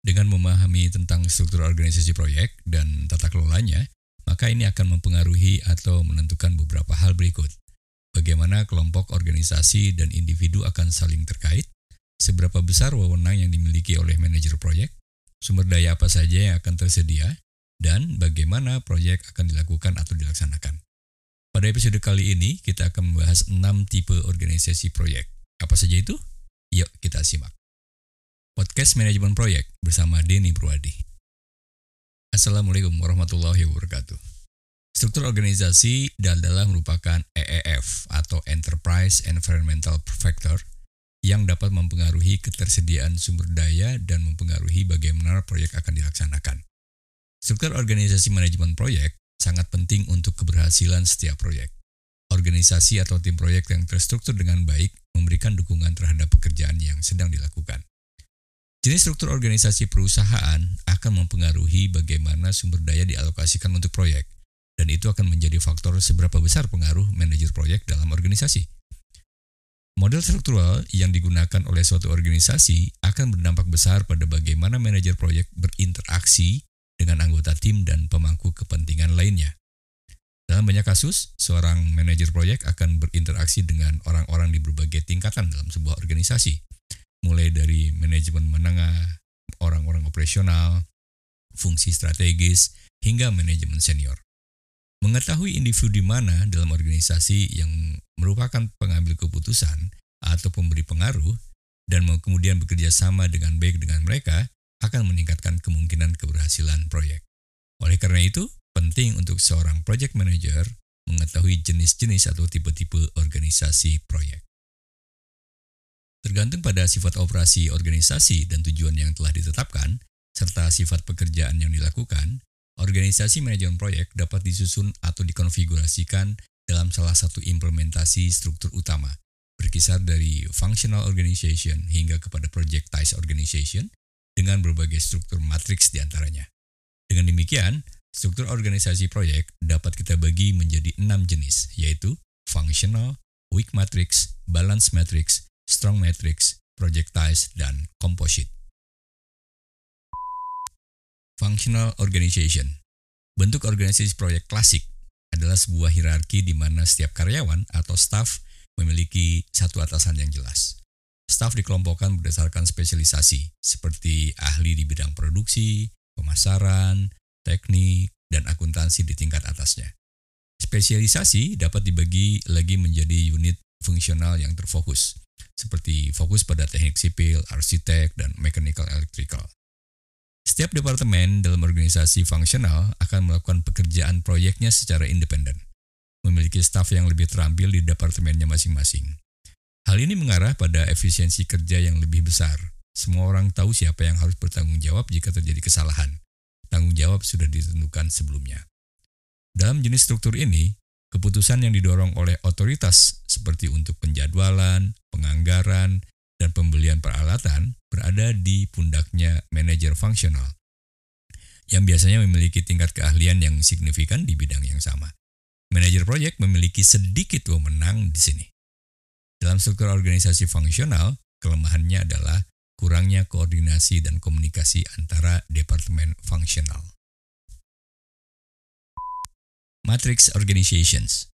Dengan memahami tentang struktur organisasi proyek dan tata kelolanya, maka ini akan mempengaruhi atau menentukan beberapa hal berikut. Bagaimana kelompok organisasi dan individu akan saling terkait, seberapa besar wewenang yang dimiliki oleh manajer proyek, sumber daya apa saja yang akan tersedia, dan bagaimana proyek akan dilakukan atau dilaksanakan. Pada episode kali ini, kita akan membahas 6 tipe organisasi proyek. Apa saja itu? Yuk kita simak. Podcast Manajemen Proyek bersama Denny Purwadi. Assalamualaikum warahmatullahi wabarakatuh. Struktur organisasi adalah merupakan EEF atau Enterprise Environmental Factor yang dapat mempengaruhi ketersediaan sumber daya dan mempengaruhi bagaimana proyek akan dilaksanakan. Struktur organisasi manajemen proyek sangat penting untuk keberhasilan setiap proyek. Organisasi atau tim proyek yang terstruktur dengan baik memberikan dukungan terhadap pekerjaan yang sedang dilakukan. Jenis struktur organisasi perusahaan akan mempengaruhi bagaimana sumber daya dialokasikan untuk proyek, dan itu akan menjadi faktor seberapa besar pengaruh manajer proyek dalam organisasi. Model struktural yang digunakan oleh suatu organisasi akan berdampak besar pada bagaimana manajer proyek berinteraksi dengan anggota tim dan pemangku kepentingan lainnya. Dalam banyak kasus, seorang manajer proyek akan berinteraksi dengan orang-orang di berbagai tingkatan dalam sebuah organisasi, mulai dari manajemen menengah, orang-orang operasional, fungsi strategis, hingga manajemen senior. Mengetahui individu di mana dalam organisasi yang merupakan pengambil keputusan atau pemberi pengaruh dan mau kemudian bekerja sama dengan baik dengan mereka akan meningkatkan kemungkinan keberhasilan proyek. Oleh karena itu, penting untuk seorang project manager mengetahui jenis-jenis atau tipe-tipe organisasi proyek. Tergantung pada sifat operasi organisasi dan tujuan yang telah ditetapkan, serta sifat pekerjaan yang dilakukan, organisasi manajemen proyek dapat disusun atau dikonfigurasikan dalam salah satu implementasi struktur utama, berkisar dari functional organization hingga kepada projectized organization dengan berbagai struktur matriks di antaranya. Dengan demikian, struktur organisasi proyek dapat kita bagi menjadi enam jenis, yaitu functional, weak matrix, balance matrix, strong matrix, projectized, dan composite. Functional organization Bentuk organisasi proyek klasik adalah sebuah hierarki di mana setiap karyawan atau staff memiliki satu atasan yang jelas. Staff dikelompokkan berdasarkan spesialisasi, seperti ahli di bidang produksi, pemasaran, teknik, dan akuntansi di tingkat atasnya. Spesialisasi dapat dibagi lagi menjadi unit fungsional yang terfokus, seperti fokus pada teknik sipil, arsitek, dan mechanical electrical. Setiap departemen dalam organisasi fungsional akan melakukan pekerjaan proyeknya secara independen, memiliki staf yang lebih terampil di departemennya masing-masing. Hal ini mengarah pada efisiensi kerja yang lebih besar. Semua orang tahu siapa yang harus bertanggung jawab jika terjadi kesalahan. Tanggung jawab sudah ditentukan sebelumnya. Dalam jenis struktur ini, Keputusan yang didorong oleh otoritas seperti untuk penjadwalan, penganggaran, dan pembelian peralatan berada di pundaknya manajer fungsional yang biasanya memiliki tingkat keahlian yang signifikan di bidang yang sama. Manajer proyek memiliki sedikit wewenang di sini. Dalam struktur organisasi fungsional, kelemahannya adalah kurangnya koordinasi dan komunikasi antara departemen fungsional. Matrix Organizations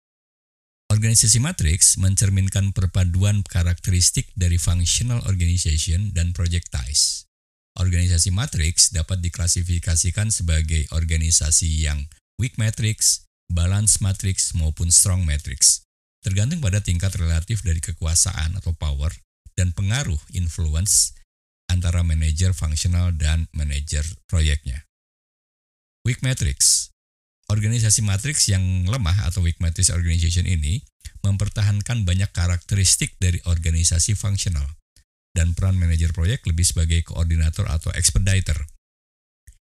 Organisasi matrix mencerminkan perpaduan karakteristik dari functional organization dan projectize. Organisasi matrix dapat diklasifikasikan sebagai organisasi yang weak matrix, balance matrix, maupun strong matrix, tergantung pada tingkat relatif dari kekuasaan atau power dan pengaruh influence antara manajer fungsional dan manajer proyeknya. Weak matrix Organisasi matriks yang lemah atau weak matrix organization ini mempertahankan banyak karakteristik dari organisasi fungsional dan peran manajer proyek lebih sebagai koordinator atau expediter.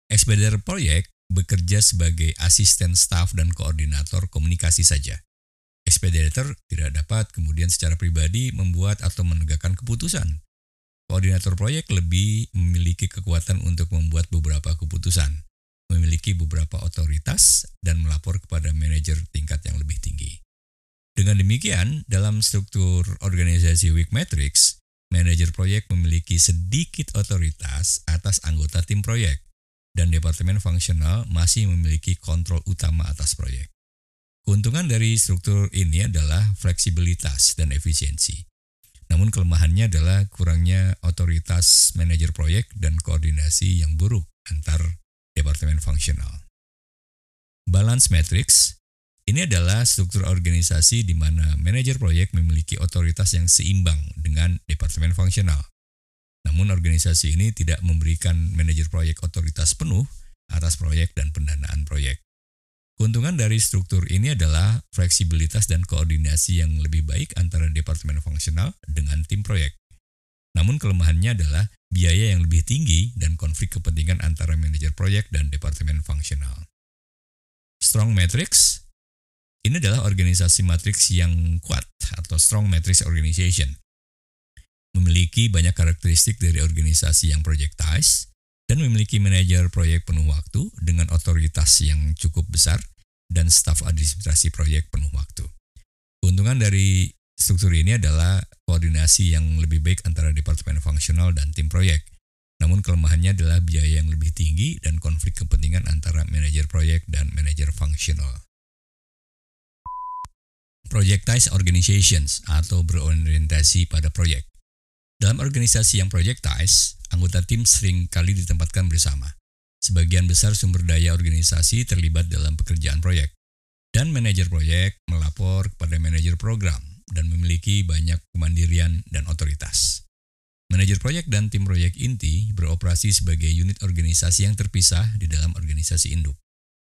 Expediter proyek bekerja sebagai asisten staf dan koordinator komunikasi saja. Expediter tidak dapat kemudian secara pribadi membuat atau menegakkan keputusan. Koordinator proyek lebih memiliki kekuatan untuk membuat beberapa keputusan memiliki beberapa otoritas dan melapor kepada manajer tingkat yang lebih tinggi. Dengan demikian, dalam struktur organisasi Weak Matrix, manajer proyek memiliki sedikit otoritas atas anggota tim proyek, dan departemen fungsional masih memiliki kontrol utama atas proyek. Keuntungan dari struktur ini adalah fleksibilitas dan efisiensi. Namun kelemahannya adalah kurangnya otoritas manajer proyek dan koordinasi yang buruk antar departemen fungsional. Balance matrix ini adalah struktur organisasi di mana manajer proyek memiliki otoritas yang seimbang dengan departemen fungsional. Namun organisasi ini tidak memberikan manajer proyek otoritas penuh atas proyek dan pendanaan proyek. Keuntungan dari struktur ini adalah fleksibilitas dan koordinasi yang lebih baik antara departemen fungsional dengan tim proyek. Namun kelemahannya adalah biaya yang lebih tinggi dan konflik kepentingan antara manajer proyek dan departemen fungsional. Strong Matrix ini adalah organisasi matriks yang kuat atau strong matrix organization. Memiliki banyak karakteristik dari organisasi yang projectize dan memiliki manajer proyek penuh waktu dengan otoritas yang cukup besar dan staf administrasi proyek penuh waktu. Keuntungan dari struktur ini adalah koordinasi yang lebih baik antara departemen fungsional dan tim proyek. Namun kelemahannya adalah biaya yang lebih tinggi dan konflik kepentingan antara manajer proyek dan manajer fungsional. Projectized organizations atau berorientasi pada proyek. Dalam organisasi yang projectized, anggota tim sering kali ditempatkan bersama. Sebagian besar sumber daya organisasi terlibat dalam pekerjaan proyek. Dan manajer proyek melapor kepada manajer program dan memiliki banyak kemandirian dan otoritas. Manajer proyek dan tim proyek inti beroperasi sebagai unit organisasi yang terpisah di dalam organisasi induk.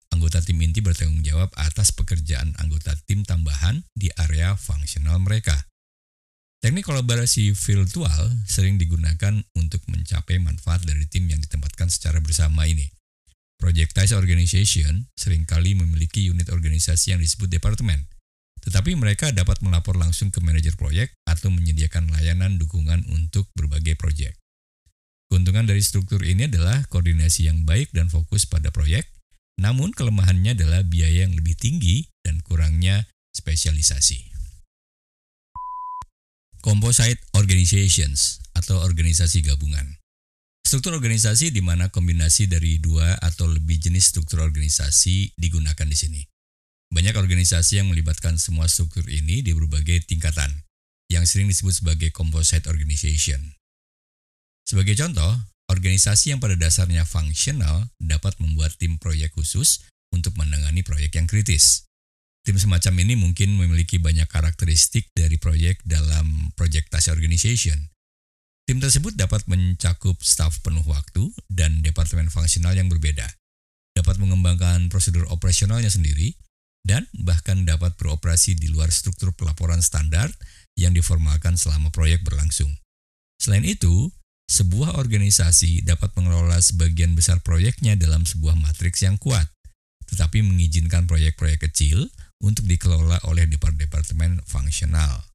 Anggota tim inti bertanggung jawab atas pekerjaan anggota tim tambahan di area fungsional mereka. Teknik kolaborasi virtual sering digunakan untuk mencapai manfaat dari tim yang ditempatkan secara bersama ini. Projectized organization sering kali memiliki unit organisasi yang disebut departemen, tetapi mereka dapat melapor langsung ke manajer proyek atau menyediakan layanan dukungan untuk berbagai proyek. Keuntungan dari struktur ini adalah koordinasi yang baik dan fokus pada proyek, namun kelemahannya adalah biaya yang lebih tinggi dan kurangnya spesialisasi. Composite Organizations atau organisasi gabungan. Struktur organisasi di mana kombinasi dari dua atau lebih jenis struktur organisasi digunakan di sini. Banyak organisasi yang melibatkan semua struktur ini di berbagai tingkatan, yang sering disebut sebagai composite organization. Sebagai contoh, Organisasi yang pada dasarnya fungsional dapat membuat tim proyek khusus untuk menangani proyek yang kritis. Tim semacam ini mungkin memiliki banyak karakteristik dari proyek dalam projectasi organization. Tim tersebut dapat mencakup staf penuh waktu dan departemen fungsional yang berbeda, dapat mengembangkan prosedur operasionalnya sendiri, dan bahkan dapat beroperasi di luar struktur pelaporan standar yang diformalkan selama proyek berlangsung. Selain itu, sebuah organisasi dapat mengelola sebagian besar proyeknya dalam sebuah matriks yang kuat, tetapi mengizinkan proyek-proyek kecil untuk dikelola oleh departemen fungsional.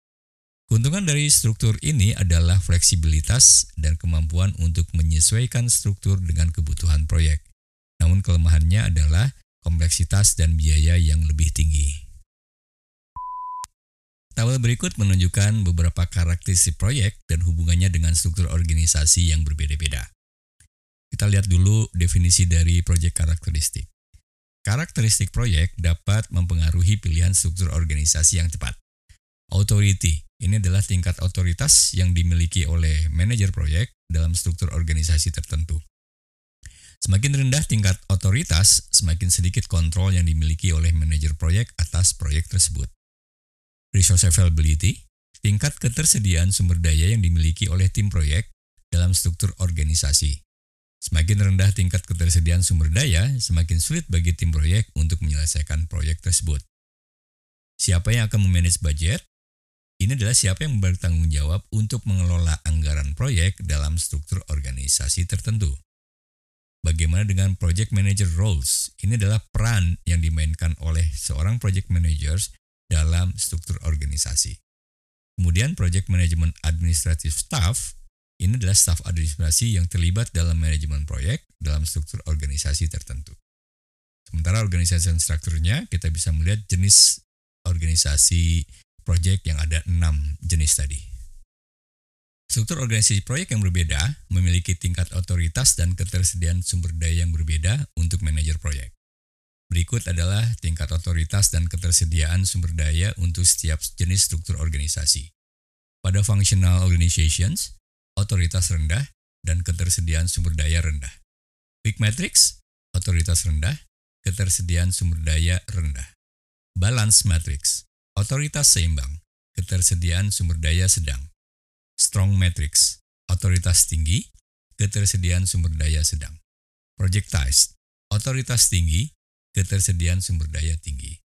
Keuntungan dari struktur ini adalah fleksibilitas dan kemampuan untuk menyesuaikan struktur dengan kebutuhan proyek. Namun kelemahannya adalah kompleksitas dan biaya yang lebih tinggi. Tabel berikut menunjukkan beberapa karakteristik proyek dan hubungannya dengan struktur organisasi yang berbeda-beda. Kita lihat dulu definisi dari proyek karakteristik. Karakteristik proyek dapat mempengaruhi pilihan struktur organisasi yang tepat. Authority ini adalah tingkat otoritas yang dimiliki oleh manajer proyek dalam struktur organisasi tertentu. Semakin rendah tingkat otoritas, semakin sedikit kontrol yang dimiliki oleh manajer proyek atas proyek tersebut resource availability, tingkat ketersediaan sumber daya yang dimiliki oleh tim proyek dalam struktur organisasi. Semakin rendah tingkat ketersediaan sumber daya, semakin sulit bagi tim proyek untuk menyelesaikan proyek tersebut. Siapa yang akan memanage budget? Ini adalah siapa yang bertanggung jawab untuk mengelola anggaran proyek dalam struktur organisasi tertentu. Bagaimana dengan project manager roles? Ini adalah peran yang dimainkan oleh seorang project managers dalam struktur organisasi. Kemudian project management administrative staff ini adalah staf administrasi yang terlibat dalam manajemen proyek dalam struktur organisasi tertentu. Sementara organisasi dan strukturnya kita bisa melihat jenis organisasi proyek yang ada enam jenis tadi. Struktur organisasi proyek yang berbeda memiliki tingkat otoritas dan ketersediaan sumber daya yang berbeda untuk manajer proyek. Berikut adalah tingkat otoritas dan ketersediaan sumber daya untuk setiap jenis struktur organisasi. Pada functional organizations, otoritas rendah dan ketersediaan sumber daya rendah. Weak matrix, otoritas rendah, ketersediaan sumber daya rendah. Balance matrix, otoritas seimbang, ketersediaan sumber daya sedang. Strong matrix, otoritas tinggi, ketersediaan sumber daya sedang. Projectized, otoritas tinggi, ketersediaan sumber daya tinggi.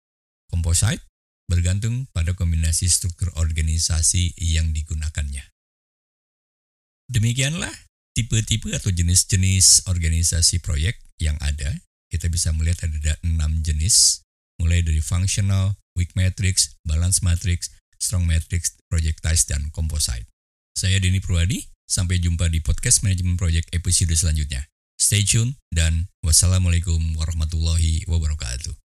Composite bergantung pada kombinasi struktur organisasi yang digunakannya. Demikianlah tipe-tipe atau jenis-jenis organisasi proyek yang ada. Kita bisa melihat ada enam jenis, mulai dari functional, weak matrix, balance matrix, strong matrix, projectized, dan composite. Saya Denny Purwadi, sampai jumpa di podcast manajemen proyek episode selanjutnya. Stay tune dan wassalamualaikum warahmatullahi wabarakatuh.